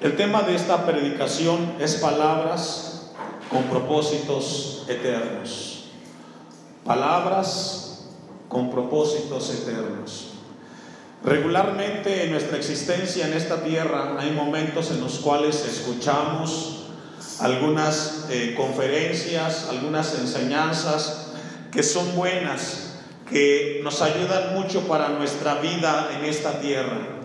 El tema de esta predicación es palabras con propósitos eternos. Palabras con propósitos eternos. Regularmente en nuestra existencia en esta tierra hay momentos en los cuales escuchamos algunas eh, conferencias, algunas enseñanzas que son buenas, que nos ayudan mucho para nuestra vida en esta tierra.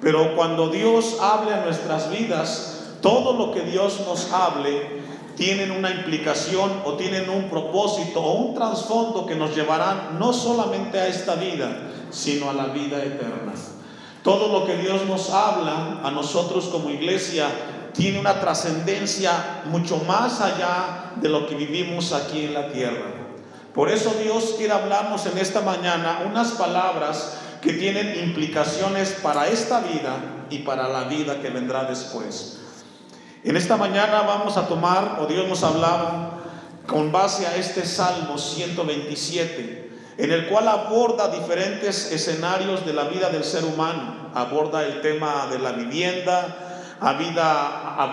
Pero cuando Dios hable a nuestras vidas, todo lo que Dios nos hable tienen una implicación o tienen un propósito o un trasfondo que nos llevarán no solamente a esta vida, sino a la vida eterna. Todo lo que Dios nos habla a nosotros como iglesia tiene una trascendencia mucho más allá de lo que vivimos aquí en la tierra. Por eso Dios quiere hablarnos en esta mañana unas palabras que tienen implicaciones para esta vida y para la vida que vendrá después. En esta mañana vamos a tomar, o Dios nos hablaba, con base a este Salmo 127, en el cual aborda diferentes escenarios de la vida del ser humano. Aborda el tema de la vivienda,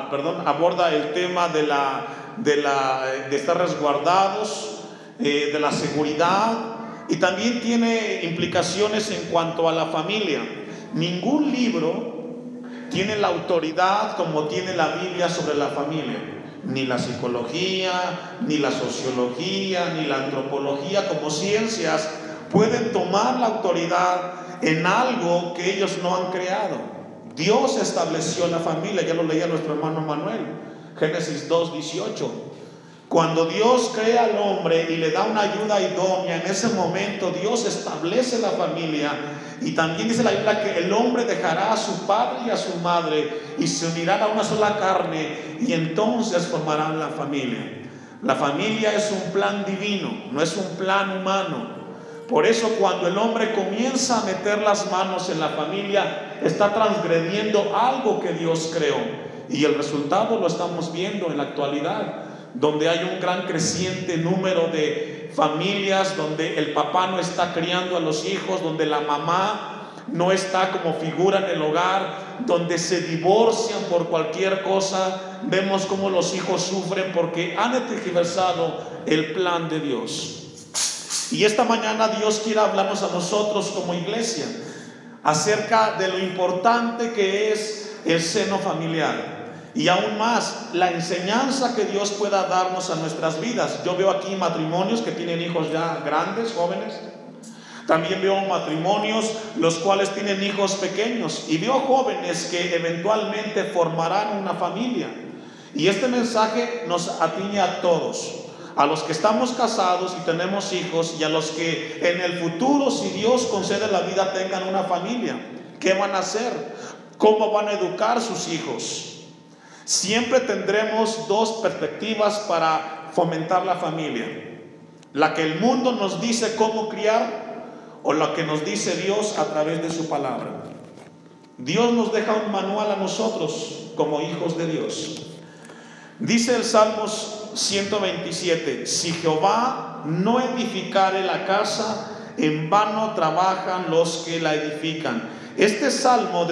perdón, aborda el tema de, la, de, la, de estar resguardados, eh, de la seguridad y también tiene implicaciones en cuanto a la familia. Ningún libro tiene la autoridad como tiene la Biblia sobre la familia. Ni la psicología, ni la sociología, ni la antropología como ciencias pueden tomar la autoridad en algo que ellos no han creado. Dios estableció la familia, ya lo leía nuestro hermano Manuel, Génesis 2, 18. Cuando Dios crea al hombre y le da una ayuda idónea, en ese momento Dios establece la familia. Y también dice la Biblia que el hombre dejará a su padre y a su madre y se unirán a una sola carne y entonces formarán la familia. La familia es un plan divino, no es un plan humano. Por eso cuando el hombre comienza a meter las manos en la familia, está transgrediendo algo que Dios creó. Y el resultado lo estamos viendo en la actualidad donde hay un gran creciente número de familias, donde el papá no está criando a los hijos, donde la mamá no está como figura en el hogar, donde se divorcian por cualquier cosa, vemos cómo los hijos sufren porque han tergiversado el plan de Dios. Y esta mañana Dios quiere hablarnos a nosotros como iglesia acerca de lo importante que es el seno familiar. Y aún más, la enseñanza que Dios pueda darnos a nuestras vidas. Yo veo aquí matrimonios que tienen hijos ya grandes, jóvenes. También veo matrimonios los cuales tienen hijos pequeños. Y veo jóvenes que eventualmente formarán una familia. Y este mensaje nos atiñe a todos. A los que estamos casados y tenemos hijos y a los que en el futuro, si Dios concede la vida, tengan una familia. ¿Qué van a hacer? ¿Cómo van a educar sus hijos? Siempre tendremos dos perspectivas para fomentar la familia. La que el mundo nos dice cómo criar o la que nos dice Dios a través de su palabra. Dios nos deja un manual a nosotros como hijos de Dios. Dice el Salmos 127, si Jehová no edificare la casa, en vano trabajan los que la edifican. Este salmo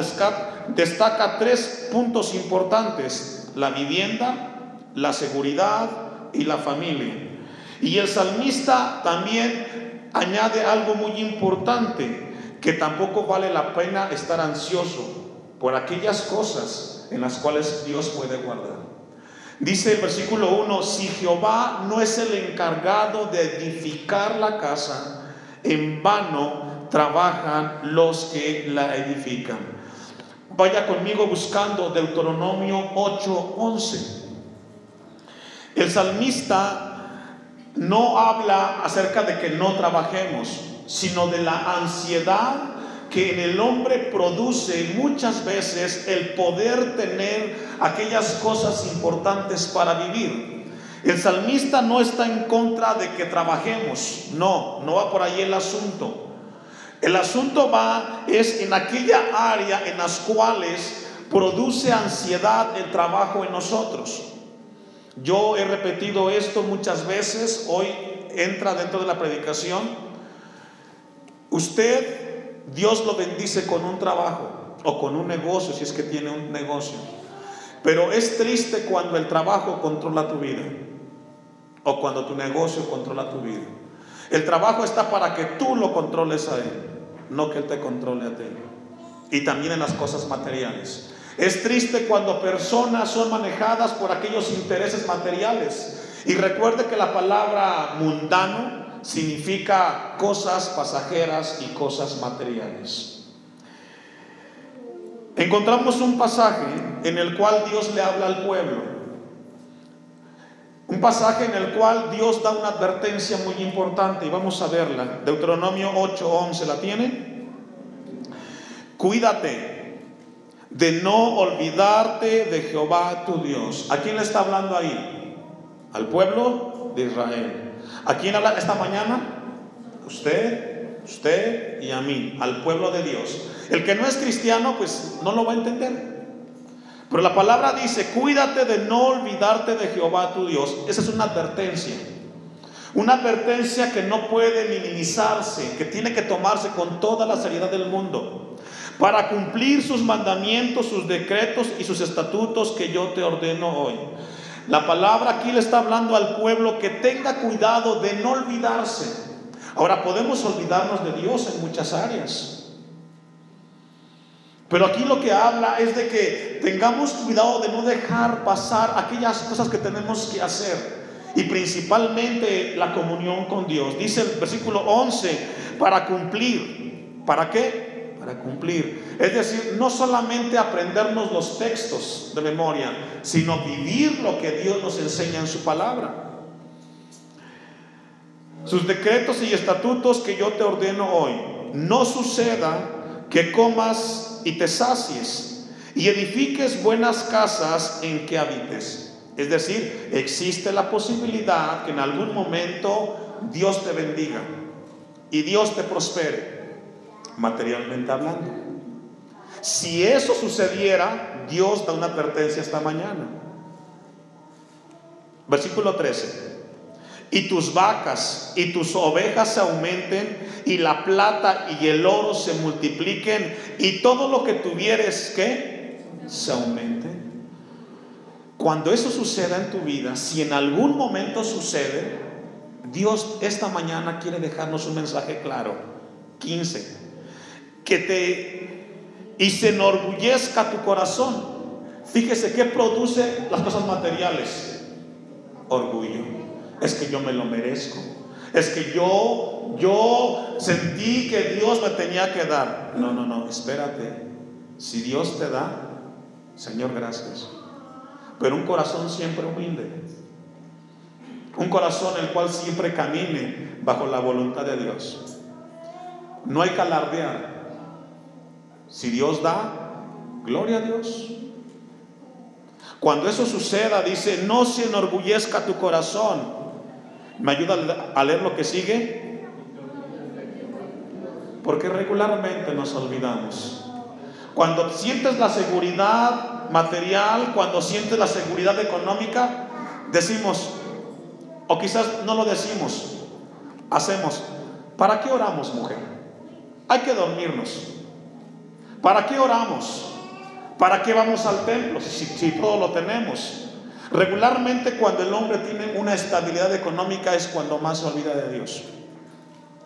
destaca tres puntos importantes, la vivienda, la seguridad y la familia. Y el salmista también añade algo muy importante, que tampoco vale la pena estar ansioso por aquellas cosas en las cuales Dios puede guardar. Dice el versículo 1, si Jehová no es el encargado de edificar la casa, en vano trabajan los que la edifican. Vaya conmigo buscando Deuteronomio 8:11. El salmista no habla acerca de que no trabajemos, sino de la ansiedad que en el hombre produce muchas veces el poder tener aquellas cosas importantes para vivir. El salmista no está en contra de que trabajemos, no, no va por ahí el asunto. El asunto va es en aquella área en las cuales produce ansiedad el trabajo en nosotros. Yo he repetido esto muchas veces, hoy entra dentro de la predicación. Usted, Dios lo bendice con un trabajo o con un negocio, si es que tiene un negocio. Pero es triste cuando el trabajo controla tu vida o cuando tu negocio controla tu vida. El trabajo está para que tú lo controles a él, no que él te controle a ti. Y también en las cosas materiales. Es triste cuando personas son manejadas por aquellos intereses materiales. Y recuerde que la palabra mundano significa cosas pasajeras y cosas materiales. Encontramos un pasaje en el cual Dios le habla al pueblo. Un pasaje en el cual Dios da una advertencia muy importante y vamos a verla. Deuteronomio 8:11, ¿la tienen? Cuídate de no olvidarte de Jehová tu Dios. ¿A quién le está hablando ahí? Al pueblo de Israel. ¿A quién habla esta mañana? Usted, usted y a mí, al pueblo de Dios. El que no es cristiano, pues no lo va a entender. Pero la palabra dice, cuídate de no olvidarte de Jehová tu Dios. Esa es una advertencia. Una advertencia que no puede minimizarse, que tiene que tomarse con toda la seriedad del mundo. Para cumplir sus mandamientos, sus decretos y sus estatutos que yo te ordeno hoy. La palabra aquí le está hablando al pueblo que tenga cuidado de no olvidarse. Ahora podemos olvidarnos de Dios en muchas áreas. Pero aquí lo que habla es de que tengamos cuidado de no dejar pasar aquellas cosas que tenemos que hacer. Y principalmente la comunión con Dios. Dice el versículo 11, para cumplir. ¿Para qué? Para cumplir. Es decir, no solamente aprendernos los textos de memoria, sino vivir lo que Dios nos enseña en su palabra. Sus decretos y estatutos que yo te ordeno hoy. No suceda que comas y te sacies y edifiques buenas casas en que habites. Es decir, existe la posibilidad que en algún momento Dios te bendiga y Dios te prospere, materialmente hablando. Si eso sucediera, Dios da una advertencia esta mañana. Versículo 13 y tus vacas y tus ovejas se aumenten, y la plata y el oro se multipliquen, y todo lo que tuvieres que se aumente. Cuando eso suceda en tu vida, si en algún momento sucede, Dios esta mañana quiere dejarnos un mensaje claro. 15. Que te y se enorgullezca tu corazón. Fíjese qué produce las cosas materiales. Orgullo es que yo me lo merezco. Es que yo, yo sentí que Dios me tenía que dar. No, no, no, espérate. Si Dios te da, Señor, gracias. Pero un corazón siempre humilde. Un corazón el cual siempre camine bajo la voluntad de Dios. No hay que alardear. Si Dios da, gloria a Dios. Cuando eso suceda, dice, no se enorgullezca tu corazón ¿Me ayuda a leer lo que sigue? Porque regularmente nos olvidamos. Cuando sientes la seguridad material, cuando sientes la seguridad económica, decimos, o quizás no lo decimos, hacemos, ¿para qué oramos, mujer? Hay que dormirnos. ¿Para qué oramos? ¿Para qué vamos al templo si, si todo lo tenemos? Regularmente cuando el hombre tiene una estabilidad económica es cuando más se olvida de Dios.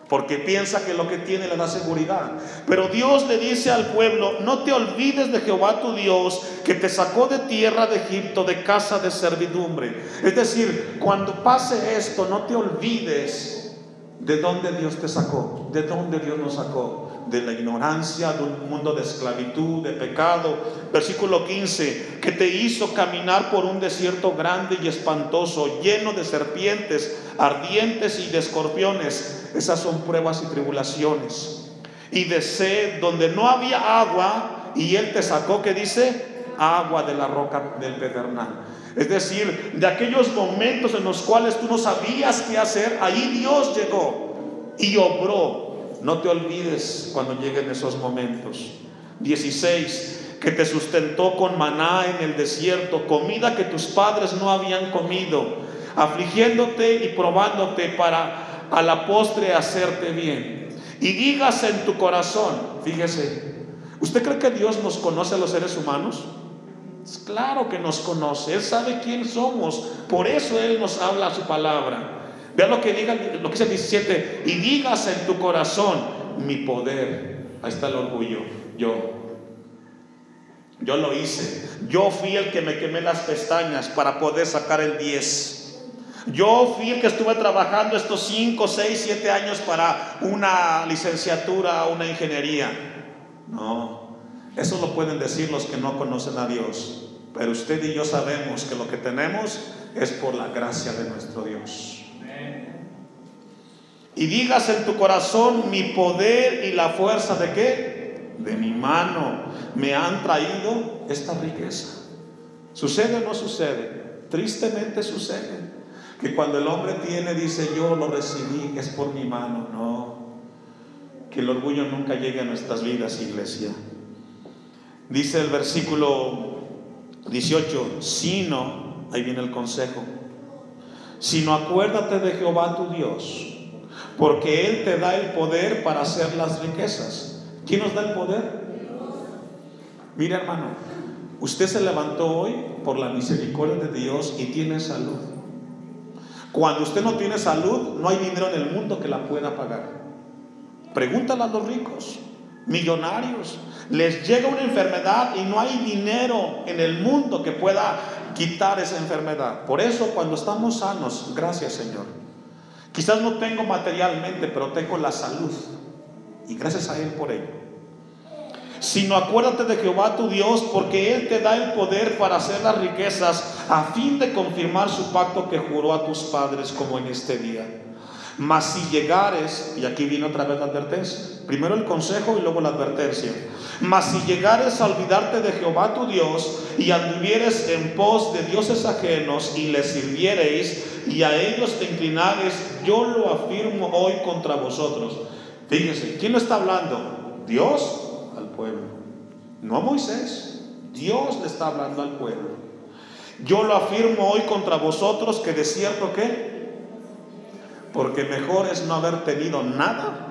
Porque piensa que lo que tiene le da seguridad. Pero Dios le dice al pueblo, no te olvides de Jehová tu Dios, que te sacó de tierra de Egipto, de casa de servidumbre. Es decir, cuando pase esto, no te olvides de dónde Dios te sacó, de dónde Dios nos sacó de la ignorancia, de un mundo de esclavitud, de pecado. Versículo 15, que te hizo caminar por un desierto grande y espantoso, lleno de serpientes, ardientes y de escorpiones. Esas son pruebas y tribulaciones. Y de sed, donde no había agua, y Él te sacó, que dice, agua de la roca del pedernal. Es decir, de aquellos momentos en los cuales tú no sabías qué hacer, ahí Dios llegó y obró no te olvides cuando lleguen esos momentos. 16. Que te sustentó con maná en el desierto, comida que tus padres no habían comido, afligiéndote y probándote para a la postre hacerte bien. Y digas en tu corazón, fíjese, ¿usted cree que Dios nos conoce a los seres humanos? Claro que nos conoce, Él sabe quién somos, por eso Él nos habla su palabra. Vea lo que diga, lo que dice el 17, y digas en tu corazón, mi poder. Ahí está el orgullo, yo. Yo lo hice. Yo fui el que me quemé las pestañas para poder sacar el 10. Yo fui el que estuve trabajando estos 5, 6, 7 años para una licenciatura, una ingeniería. No, eso lo pueden decir los que no conocen a Dios. Pero usted y yo sabemos que lo que tenemos es por la gracia de nuestro Dios. Y digas en tu corazón, mi poder y la fuerza de qué? De mi mano me han traído esta riqueza. ¿Sucede o no sucede? Tristemente sucede. Que cuando el hombre tiene, dice, yo lo recibí, es por mi mano. No. Que el orgullo nunca llegue a nuestras vidas, iglesia. Dice el versículo 18, sino, ahí viene el consejo, sino acuérdate de Jehová tu Dios, porque Él te da el poder para hacer las riquezas. ¿Quién nos da el poder? Mira hermano, usted se levantó hoy por la misericordia de Dios y tiene salud. Cuando usted no tiene salud, no hay dinero en el mundo que la pueda pagar. Pregúntale a los ricos, millonarios. Les llega una enfermedad y no hay dinero en el mundo que pueda quitar esa enfermedad. Por eso cuando estamos sanos, gracias Señor. Quizás no tengo materialmente, pero tengo la salud. Y gracias a Él por ello. Sino acuérdate de Jehová tu Dios, porque Él te da el poder para hacer las riquezas, a fin de confirmar su pacto que juró a tus padres como en este día. Mas si llegares, y aquí viene otra vez la advertencia, primero el consejo y luego la advertencia. Mas si llegares a olvidarte de Jehová tu Dios y anduvieres en pos de dioses ajenos y les sirviereis y a ellos te inclinares, yo lo afirmo hoy contra vosotros. Fíjense, ¿quién lo está hablando? Dios al pueblo, no a Moisés. Dios le está hablando al pueblo. Yo lo afirmo hoy contra vosotros que de cierto que porque mejor es no haber tenido nada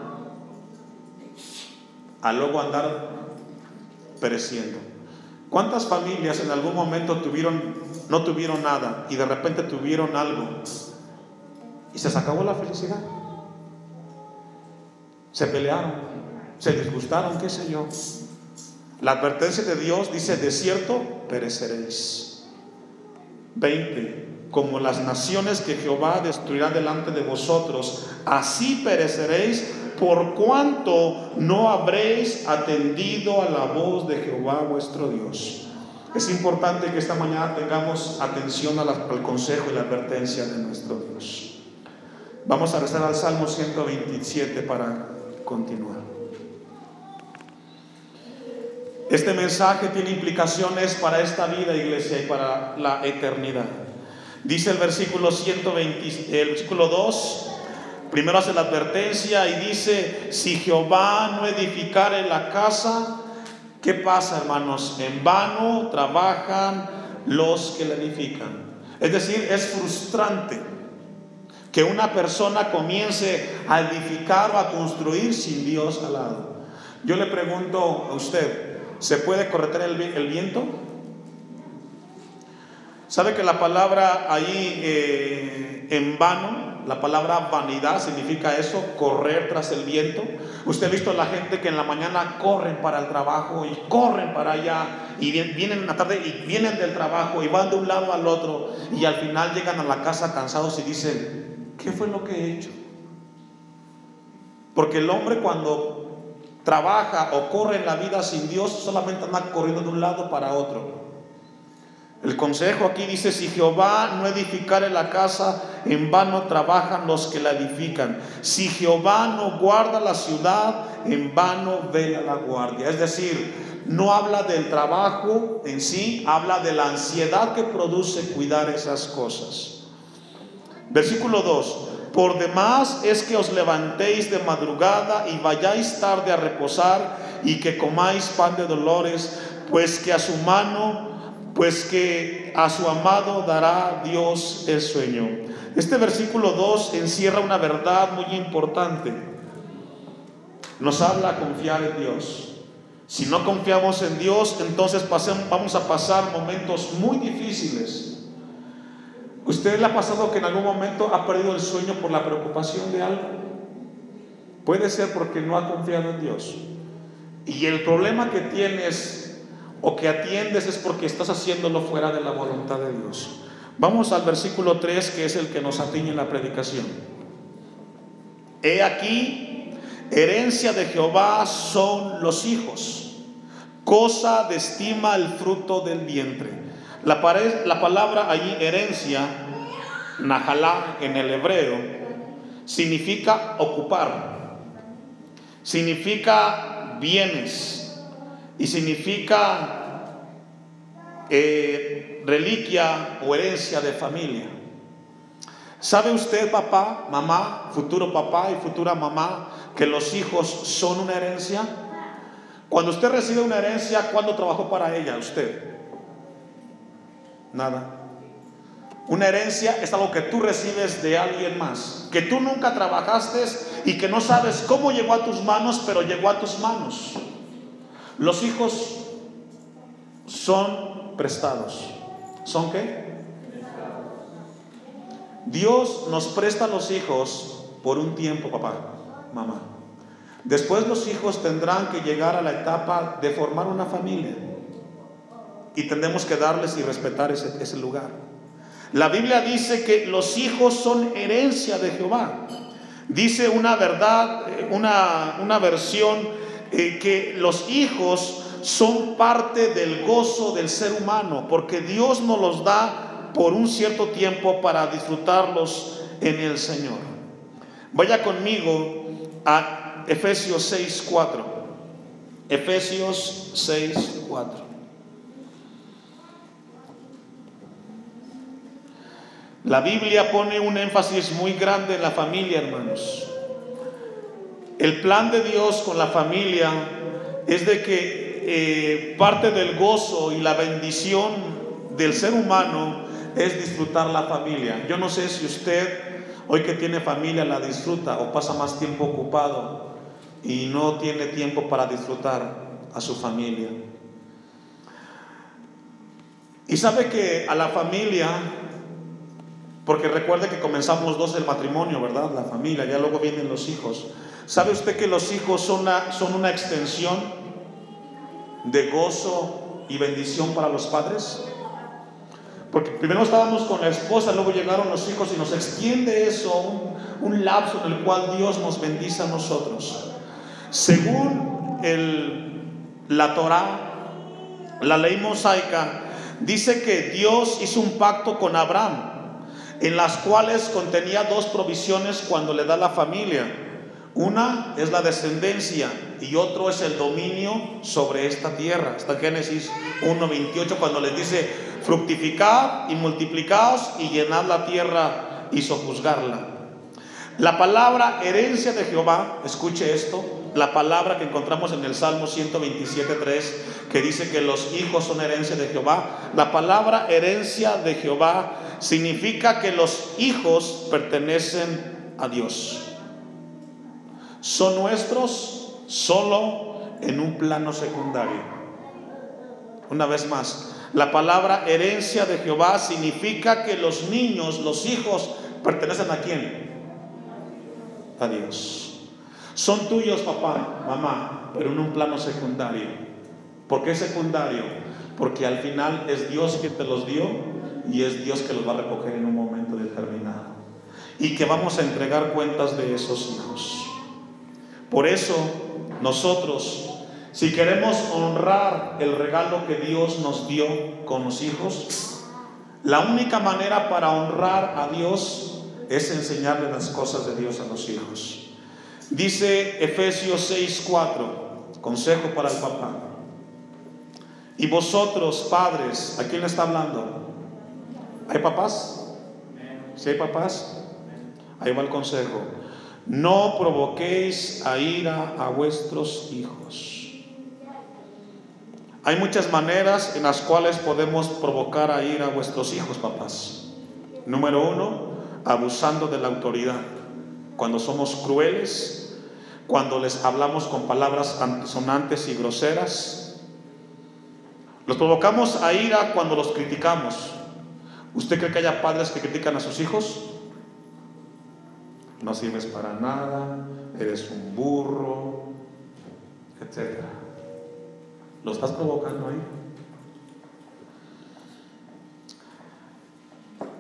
a luego andar pereciendo. ¿Cuántas familias en algún momento tuvieron, no tuvieron nada y de repente tuvieron algo y se acabó la felicidad? Se pelearon, se disgustaron, qué sé yo. La advertencia de Dios dice, de cierto, pereceréis. 20 como las naciones que Jehová destruirá delante de vosotros, así pereceréis por cuanto no habréis atendido a la voz de Jehová vuestro Dios. Es importante que esta mañana tengamos atención al consejo y la advertencia de nuestro Dios. Vamos a rezar al Salmo 127 para continuar. Este mensaje tiene implicaciones para esta vida, iglesia, y para la eternidad. Dice el versículo 120, el versículo 2, primero hace la advertencia y dice, si Jehová no edificare la casa, ¿qué pasa hermanos? En vano trabajan los que la edifican. Es decir, es frustrante que una persona comience a edificar o a construir sin Dios al lado. Yo le pregunto a usted, ¿se puede correr el, el viento? ¿Sabe que la palabra ahí eh, en vano, la palabra vanidad significa eso, correr tras el viento? Usted ha visto a la gente que en la mañana corren para el trabajo y corren para allá y vienen en la tarde y vienen del trabajo y van de un lado al otro y al final llegan a la casa cansados y dicen, ¿qué fue lo que he hecho? Porque el hombre cuando trabaja o corre en la vida sin Dios solamente anda corriendo de un lado para otro. El consejo aquí dice, si Jehová no edificare la casa, en vano trabajan los que la edifican. Si Jehová no guarda la ciudad, en vano vela la guardia. Es decir, no habla del trabajo en sí, habla de la ansiedad que produce cuidar esas cosas. Versículo 2. Por demás es que os levantéis de madrugada y vayáis tarde a reposar y que comáis pan de dolores, pues que a su mano pues que a su amado dará Dios el sueño. Este versículo 2 encierra una verdad muy importante. Nos habla a confiar en Dios. Si no confiamos en Dios, entonces vamos a pasar momentos muy difíciles. ¿Usted le ha pasado que en algún momento ha perdido el sueño por la preocupación de algo? Puede ser porque no ha confiado en Dios. Y el problema que tienes o que atiendes es porque estás haciéndolo fuera de la voluntad de Dios. Vamos al versículo 3, que es el que nos atiñe en la predicación. He aquí, herencia de Jehová son los hijos, cosa de estima el fruto del vientre. La, la palabra allí, herencia, najalá en el hebreo, significa ocupar, significa bienes y significa eh, reliquia o herencia de familia. ¿Sabe usted, papá, mamá, futuro papá y futura mamá, que los hijos son una herencia? Cuando usted recibe una herencia, ¿cuándo trabajó para ella usted? Nada. Una herencia es algo que tú recibes de alguien más, que tú nunca trabajaste y que no sabes cómo llegó a tus manos, pero llegó a tus manos. Los hijos son prestados. ¿Son qué? Dios nos presta los hijos por un tiempo, papá, mamá. Después los hijos tendrán que llegar a la etapa de formar una familia. Y tendremos que darles y respetar ese, lugar. La Biblia dice que los hijos son herencia de Jehová. Dice una verdad, eh, una, una versión, eh, que los hijos son parte del gozo del ser humano, porque Dios nos los da por un cierto tiempo para disfrutarlos en el Señor. Vaya conmigo a Efesios 6, 4. Efesios 6, 4. La Biblia pone un énfasis muy grande en la familia, hermanos. El plan de Dios con la familia es de que eh, parte del gozo y la bendición del ser humano es disfrutar la familia. Yo no sé si usted, hoy que tiene familia, la disfruta o pasa más tiempo ocupado y no tiene tiempo para disfrutar a su familia. Y sabe que a la familia, porque recuerde que comenzamos dos el matrimonio, ¿verdad? La familia, ya luego vienen los hijos. ¿Sabe usted que los hijos son una, son una extensión de gozo y bendición para los padres? Porque primero estábamos con la esposa, luego llegaron los hijos y nos extiende eso, un, lapso en el cual Dios nos bendice a nosotros. Según el, la Torah, la ley mosaica, dice que Dios hizo un pacto con Abraham, en las cuales contenía dos provisiones cuando le da la familia. Una es la descendencia y otro es el dominio sobre esta tierra. Está en Génesis 1.28 cuando les dice, fructificad y multiplicaos y llenad la tierra y sojuzgarla. La palabra herencia de Jehová, escuche esto, la palabra que encontramos en el Salmo 127.3, que dice que los hijos son herencia de Jehová. La palabra herencia de Jehová significa que los hijos pertenecen a Dios. Son nuestros solo en un plano secundario. Una vez más, la palabra herencia de Jehová significa que los niños, los hijos, pertenecen a quién? A Dios. Son tuyos, papá, mamá, pero en un plano secundario. ¿Por qué secundario? Porque al final es Dios quien te los dio y es Dios que los va a recoger en un momento determinado. Y que vamos a entregar cuentas de esos hijos. Por eso nosotros si queremos honrar el regalo que Dios nos dio con los hijos, la única manera para honrar a Dios es enseñarle las cosas de Dios a los hijos. Dice Efesios 6:4, consejo para el papá. Y vosotros, padres, ¿a quién le está hablando? ¿Hay papás? ¿Sí hay papás? Ahí va el consejo. No provoquéis a ira a vuestros hijos hay muchas maneras en las cuales podemos provocar a ir a vuestros hijos, papás. Número uno, abusando de la autoridad. Cuando somos crueles, cuando les hablamos con palabras antisonantes y groseras. Los provocamos a ira cuando los criticamos. ¿Usted cree que haya padres que critican a sus hijos? No sirves para nada, eres un burro, etc. ¿Lo estás provocando ahí?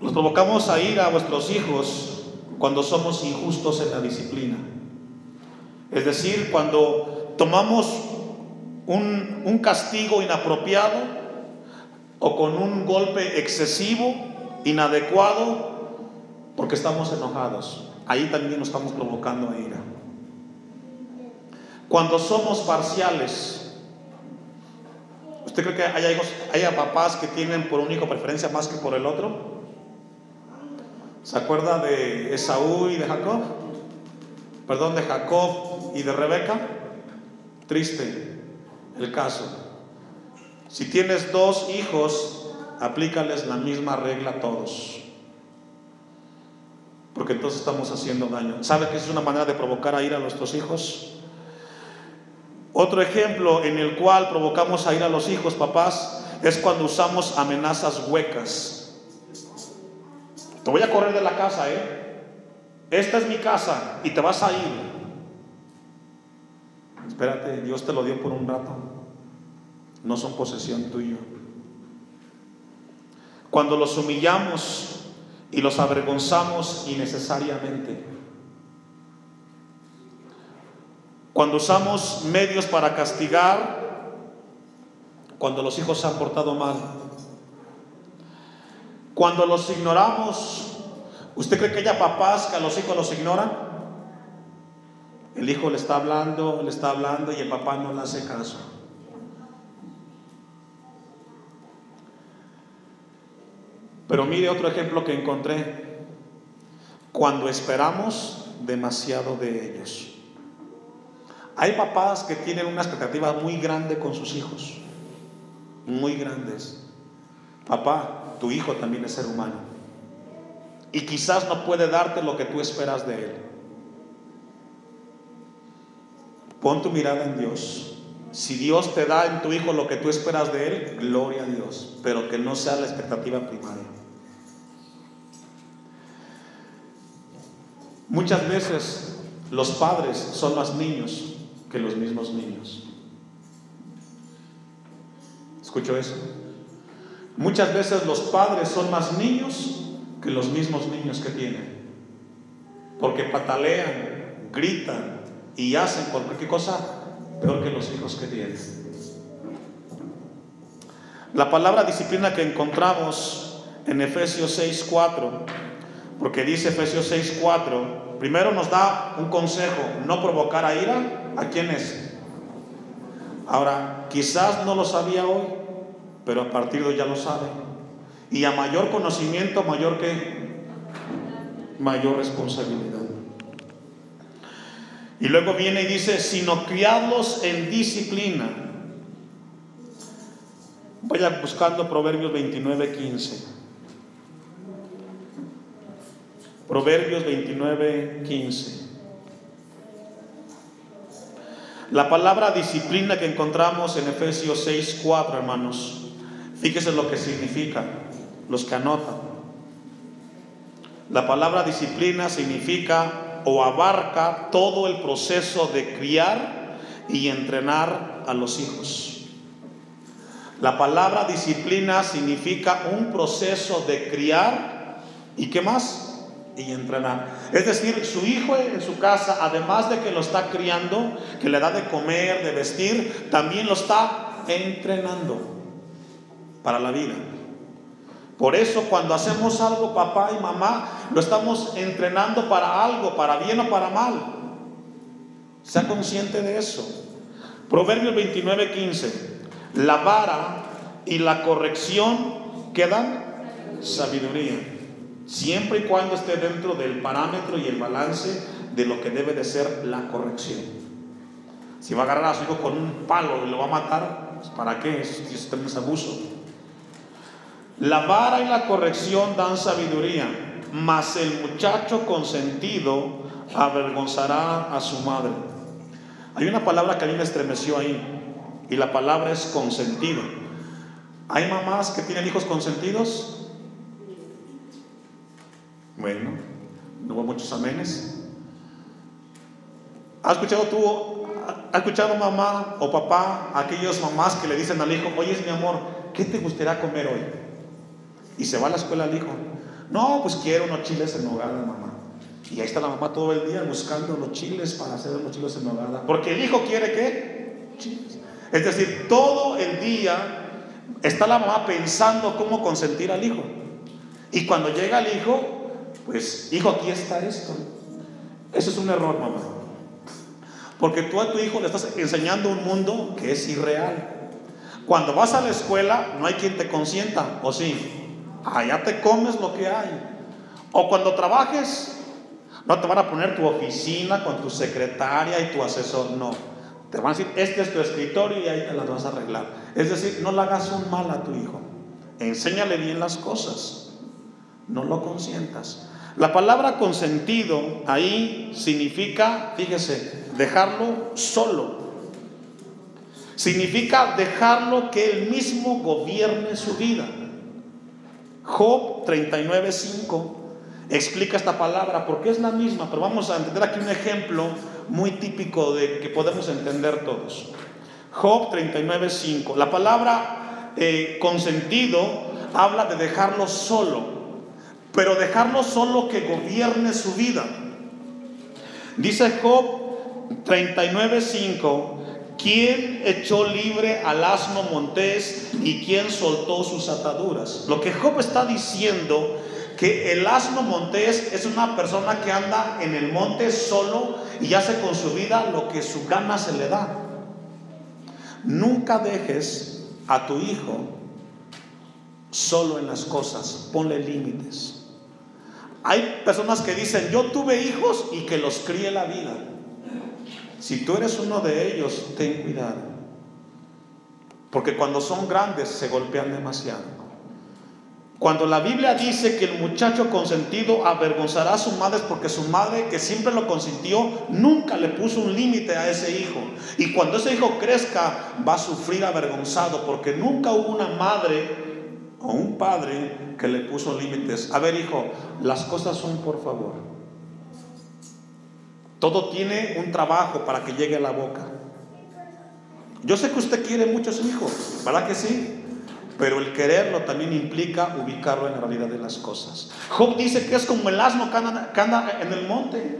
Los provocamos a ir a vuestros hijos cuando somos injustos en la disciplina. Es decir, cuando tomamos un, un castigo inapropiado o con un golpe excesivo, inadecuado, porque estamos enojados. Ahí también nos estamos provocando a ira. Cuando somos parciales, ¿usted cree que haya, hijos, haya papás que tienen por un hijo preferencia más que por el otro? ¿Se acuerda de Esaú y de Jacob? Perdón, de Jacob y de Rebeca. Triste el caso. Si tienes dos hijos, aplícales la misma regla a todos. Porque entonces estamos haciendo daño. ¿Sabe que es una manera de provocar a ir a nuestros hijos? Otro ejemplo en el cual provocamos a ir a los hijos, papás, es cuando usamos amenazas huecas. Te voy a correr de la casa, ¿eh? Esta es mi casa y te vas a ir. Espérate, Dios te lo dio por un rato. No son posesión tuya. Cuando los humillamos y los avergonzamos innecesariamente. Cuando usamos medios para castigar, cuando los hijos se han portado mal, cuando los ignoramos, ¿usted cree que haya papás que a los hijos los ignoran? El hijo le está hablando, le está hablando y el papá no le hace caso. Pero mire otro ejemplo que encontré. Cuando esperamos demasiado de ellos. Hay papás que tienen una expectativa muy grande con sus hijos, muy grandes. Papá, tu hijo también es ser humano. Y quizás no puede darte lo que tú esperas de él. Pon tu mirada en Dios. Si Dios te da en tu hijo lo que tú esperas de él, gloria a Dios, pero que no sea la expectativa primaria. Muchas veces los padres son más niños que los mismos niños. ¿Escucho eso? Muchas veces los padres son más niños que los mismos niños que tienen. Porque patalean, gritan y hacen cualquier cosa peor que los hijos que tienen. La palabra disciplina que encontramos en Efesios 6.4, porque dice Efesios 6.4, primero nos da un consejo, no provocar a ira, ¿A quién es? Ahora, quizás no lo sabía hoy, pero a partir de hoy ya lo sabe. Y a mayor conocimiento, mayor que mayor responsabilidad. Y luego viene y dice, sino criarlos en disciplina. Vaya buscando Proverbios 29, 15. Proverbios 29, 15. La palabra disciplina que encontramos en Efesios 6, 4, hermanos, fíjese lo que significa, los que anotan. La palabra disciplina significa o abarca todo el proceso de criar y entrenar a los hijos. La palabra disciplina significa un proceso de criar y qué más? Y entrenar. Es decir, su hijo en su casa, además de que lo está criando, que le da de comer, de vestir, también lo está entrenando para la vida. Por eso cuando hacemos algo, papá y mamá, lo estamos entrenando para algo, para bien o para mal. Sea consciente de eso. Proverbios 29, 15. La vara y la corrección que dan sabiduría siempre y cuando esté dentro del parámetro y el balance de lo que debe de ser la corrección. Si va a agarrar a su hijo con un palo y lo va a matar, pues, ¿para qué? Esto es abuso. La vara y la corrección dan sabiduría, mas el muchacho consentido avergonzará a su madre. Hay una palabra que a mí me estremeció ahí y la palabra es consentido. ¿Hay mamás que tienen hijos consentidos? Bueno, no hubo muchos amenes. ¿Has escuchado tú, has escuchado mamá o papá, aquellos mamás que le dicen al hijo, oye, mi amor, ¿qué te gustaría comer hoy? Y se va a la escuela el hijo. No, pues quiero unos chiles en nogada, mamá. Y ahí está la mamá todo el día buscando los chiles para hacer los chiles en nogada. Porque el hijo quiere qué? Chiles. Es decir, todo el día está la mamá pensando cómo consentir al hijo. Y cuando llega el hijo, pues, hijo, aquí está esto. Eso es un error, mamá. Porque tú a tu hijo le estás enseñando un mundo que es irreal. Cuando vas a la escuela, no hay quien te consienta, ¿o sí? allá te comes lo que hay. O cuando trabajes, no te van a poner tu oficina con tu secretaria y tu asesor, no. Te van a decir, este es tu escritorio y ahí te las vas a arreglar. Es decir, no le hagas un mal a tu hijo. Enséñale bien las cosas. No lo consientas. La palabra consentido ahí significa, fíjese, dejarlo solo. Significa dejarlo que él mismo gobierne su vida. Job 39.5 explica esta palabra porque es la misma, pero vamos a entender aquí un ejemplo muy típico de que podemos entender todos. Job 39.5. La palabra eh, consentido habla de dejarlo solo, pero dejarlo solo que gobierne su vida. Dice Job 39.5 ¿Quién echó libre al asno montés y quién soltó sus ataduras? Lo que Job está diciendo que el asno montés es una persona que anda en el monte solo y hace con su vida lo que su gana se le da. Nunca dejes a tu hijo solo en las cosas, ponle límites. Hay personas que dicen, yo tuve hijos y que los críe la vida. Si tú eres uno de ellos, ten cuidado. Porque cuando son grandes se golpean demasiado. Cuando la Biblia dice que el muchacho consentido avergonzará a su madre porque su madre, que siempre lo consintió, nunca le puso un límite a ese hijo. Y cuando ese hijo crezca, va a sufrir avergonzado porque nunca hubo una madre o un padre que le puso límites. A ver, hijo, las cosas son por favor. Todo tiene un trabajo para que llegue a la boca. Yo sé que usted quiere mucho a su hijo, ¿verdad que sí? Pero el quererlo también implica ubicarlo en la realidad de las cosas. Job dice que es como el asno que anda, en el monte.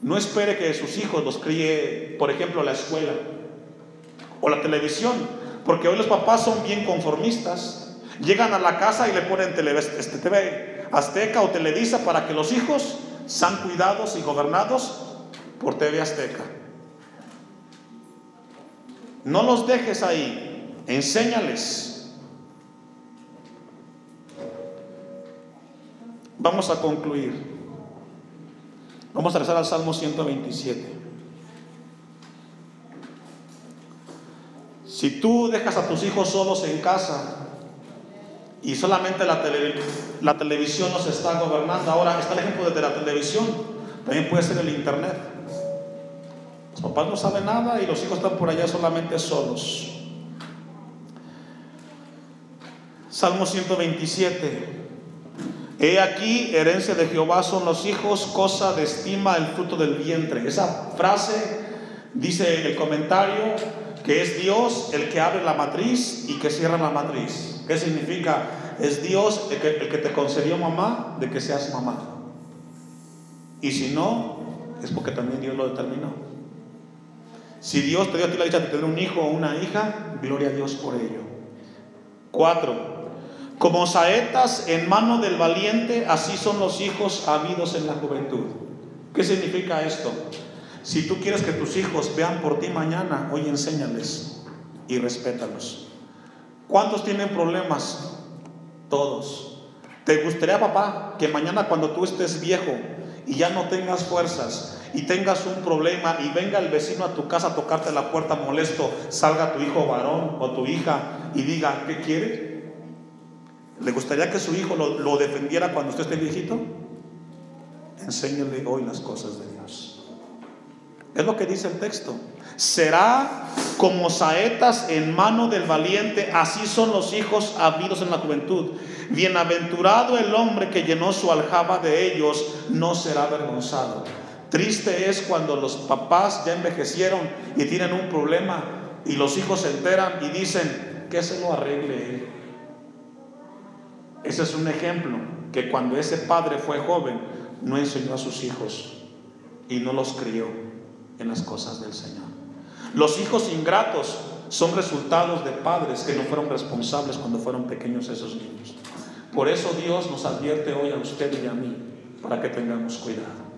No espere que sus hijos los críe, por ejemplo, la escuela o la televisión, porque hoy los papás son bien conformistas. Llegan a la casa y le ponen TV este, Azteca o Televisa para que los hijos sean cuidados y gobernados por TV Azteca. No los dejes ahí, enséñales. Vamos a concluir. Vamos a regresar al Salmo 127. Si tú dejas a tus hijos solos en casa, y solamente la, la televisión nos está gobernando. Ahora está el ejemplo de la televisión, también puede ser el internet. Los papás no saben nada y los hijos están por allá solamente solos. Salmo 127. He aquí, herencia de Jehová son los hijos, cosa de estima el fruto del vientre. Esa frase dice el comentario que es Dios el que abre la matriz y que cierra la matriz. ¿Qué significa? Es Dios el que, te concedió mamá de que seas mamá. Y si no, es porque también Dios lo determinó. Si Dios te dio a ti la dicha de tener un hijo o una hija, gloria a Dios por ello. Cuatro, como saetas en mano del valiente, así son los hijos habidos en la juventud. ¿Qué significa esto? Si tú quieres que tus hijos vean por ti mañana, hoy enséñales y respétalos. ¿Cuántos tienen problemas? Todos. ¿Te gustaría, papá, que mañana cuando tú estés viejo y ya no tengas fuerzas y tengas un problema y venga el vecino a tu casa a tocarte la puerta molesto, salga tu hijo varón o tu hija y diga, ¿qué quiere? ¿Le gustaría que su hijo lo, defendiera cuando usted esté viejito? Enséñale hoy las cosas de Dios. Es lo que dice el texto. Será como saetas en mano del valiente, así son los hijos habidos en la juventud. Bienaventurado el hombre que llenó su aljaba de ellos, no será avergonzado. Triste es cuando los papás ya envejecieron y tienen un problema y los hijos se enteran y dicen que se lo arregle él. Ese es un ejemplo que cuando ese padre fue joven no enseñó a sus hijos y no los crió en las cosas del Señor. Los hijos ingratos son resultados de padres que no fueron responsables cuando fueron pequeños esos niños. Por eso Dios nos advierte hoy a usted y a mí para que tengamos cuidado.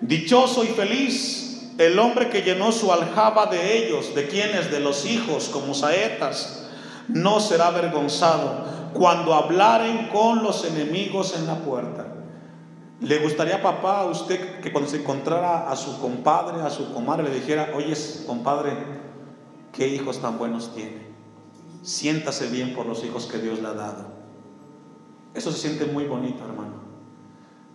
Dichoso y feliz el hombre que llenó su aljaba de ellos, de quienes, de los hijos, como saetas, no será avergonzado cuando hablaren con los enemigos en la puerta. ¿Le gustaría, papá, a usted que cuando se encontrara a su compadre, a su comadre, le dijera, oye, compadre, qué hijos tan buenos tiene? Siéntase bien por los hijos que Dios le ha dado. Eso se siente muy bonito, hermano.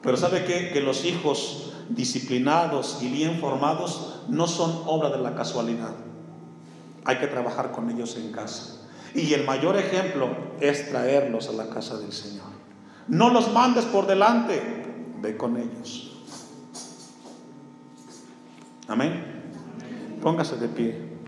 Pero ¿sabe qué? Que los hijos disciplinados y bien formados no son obra de la casualidad. Hay que trabajar con ellos en casa. Y el mayor ejemplo es traerlos a la casa del Señor. No los mandes por delante, ve con ellos. Amén. Póngase de pie.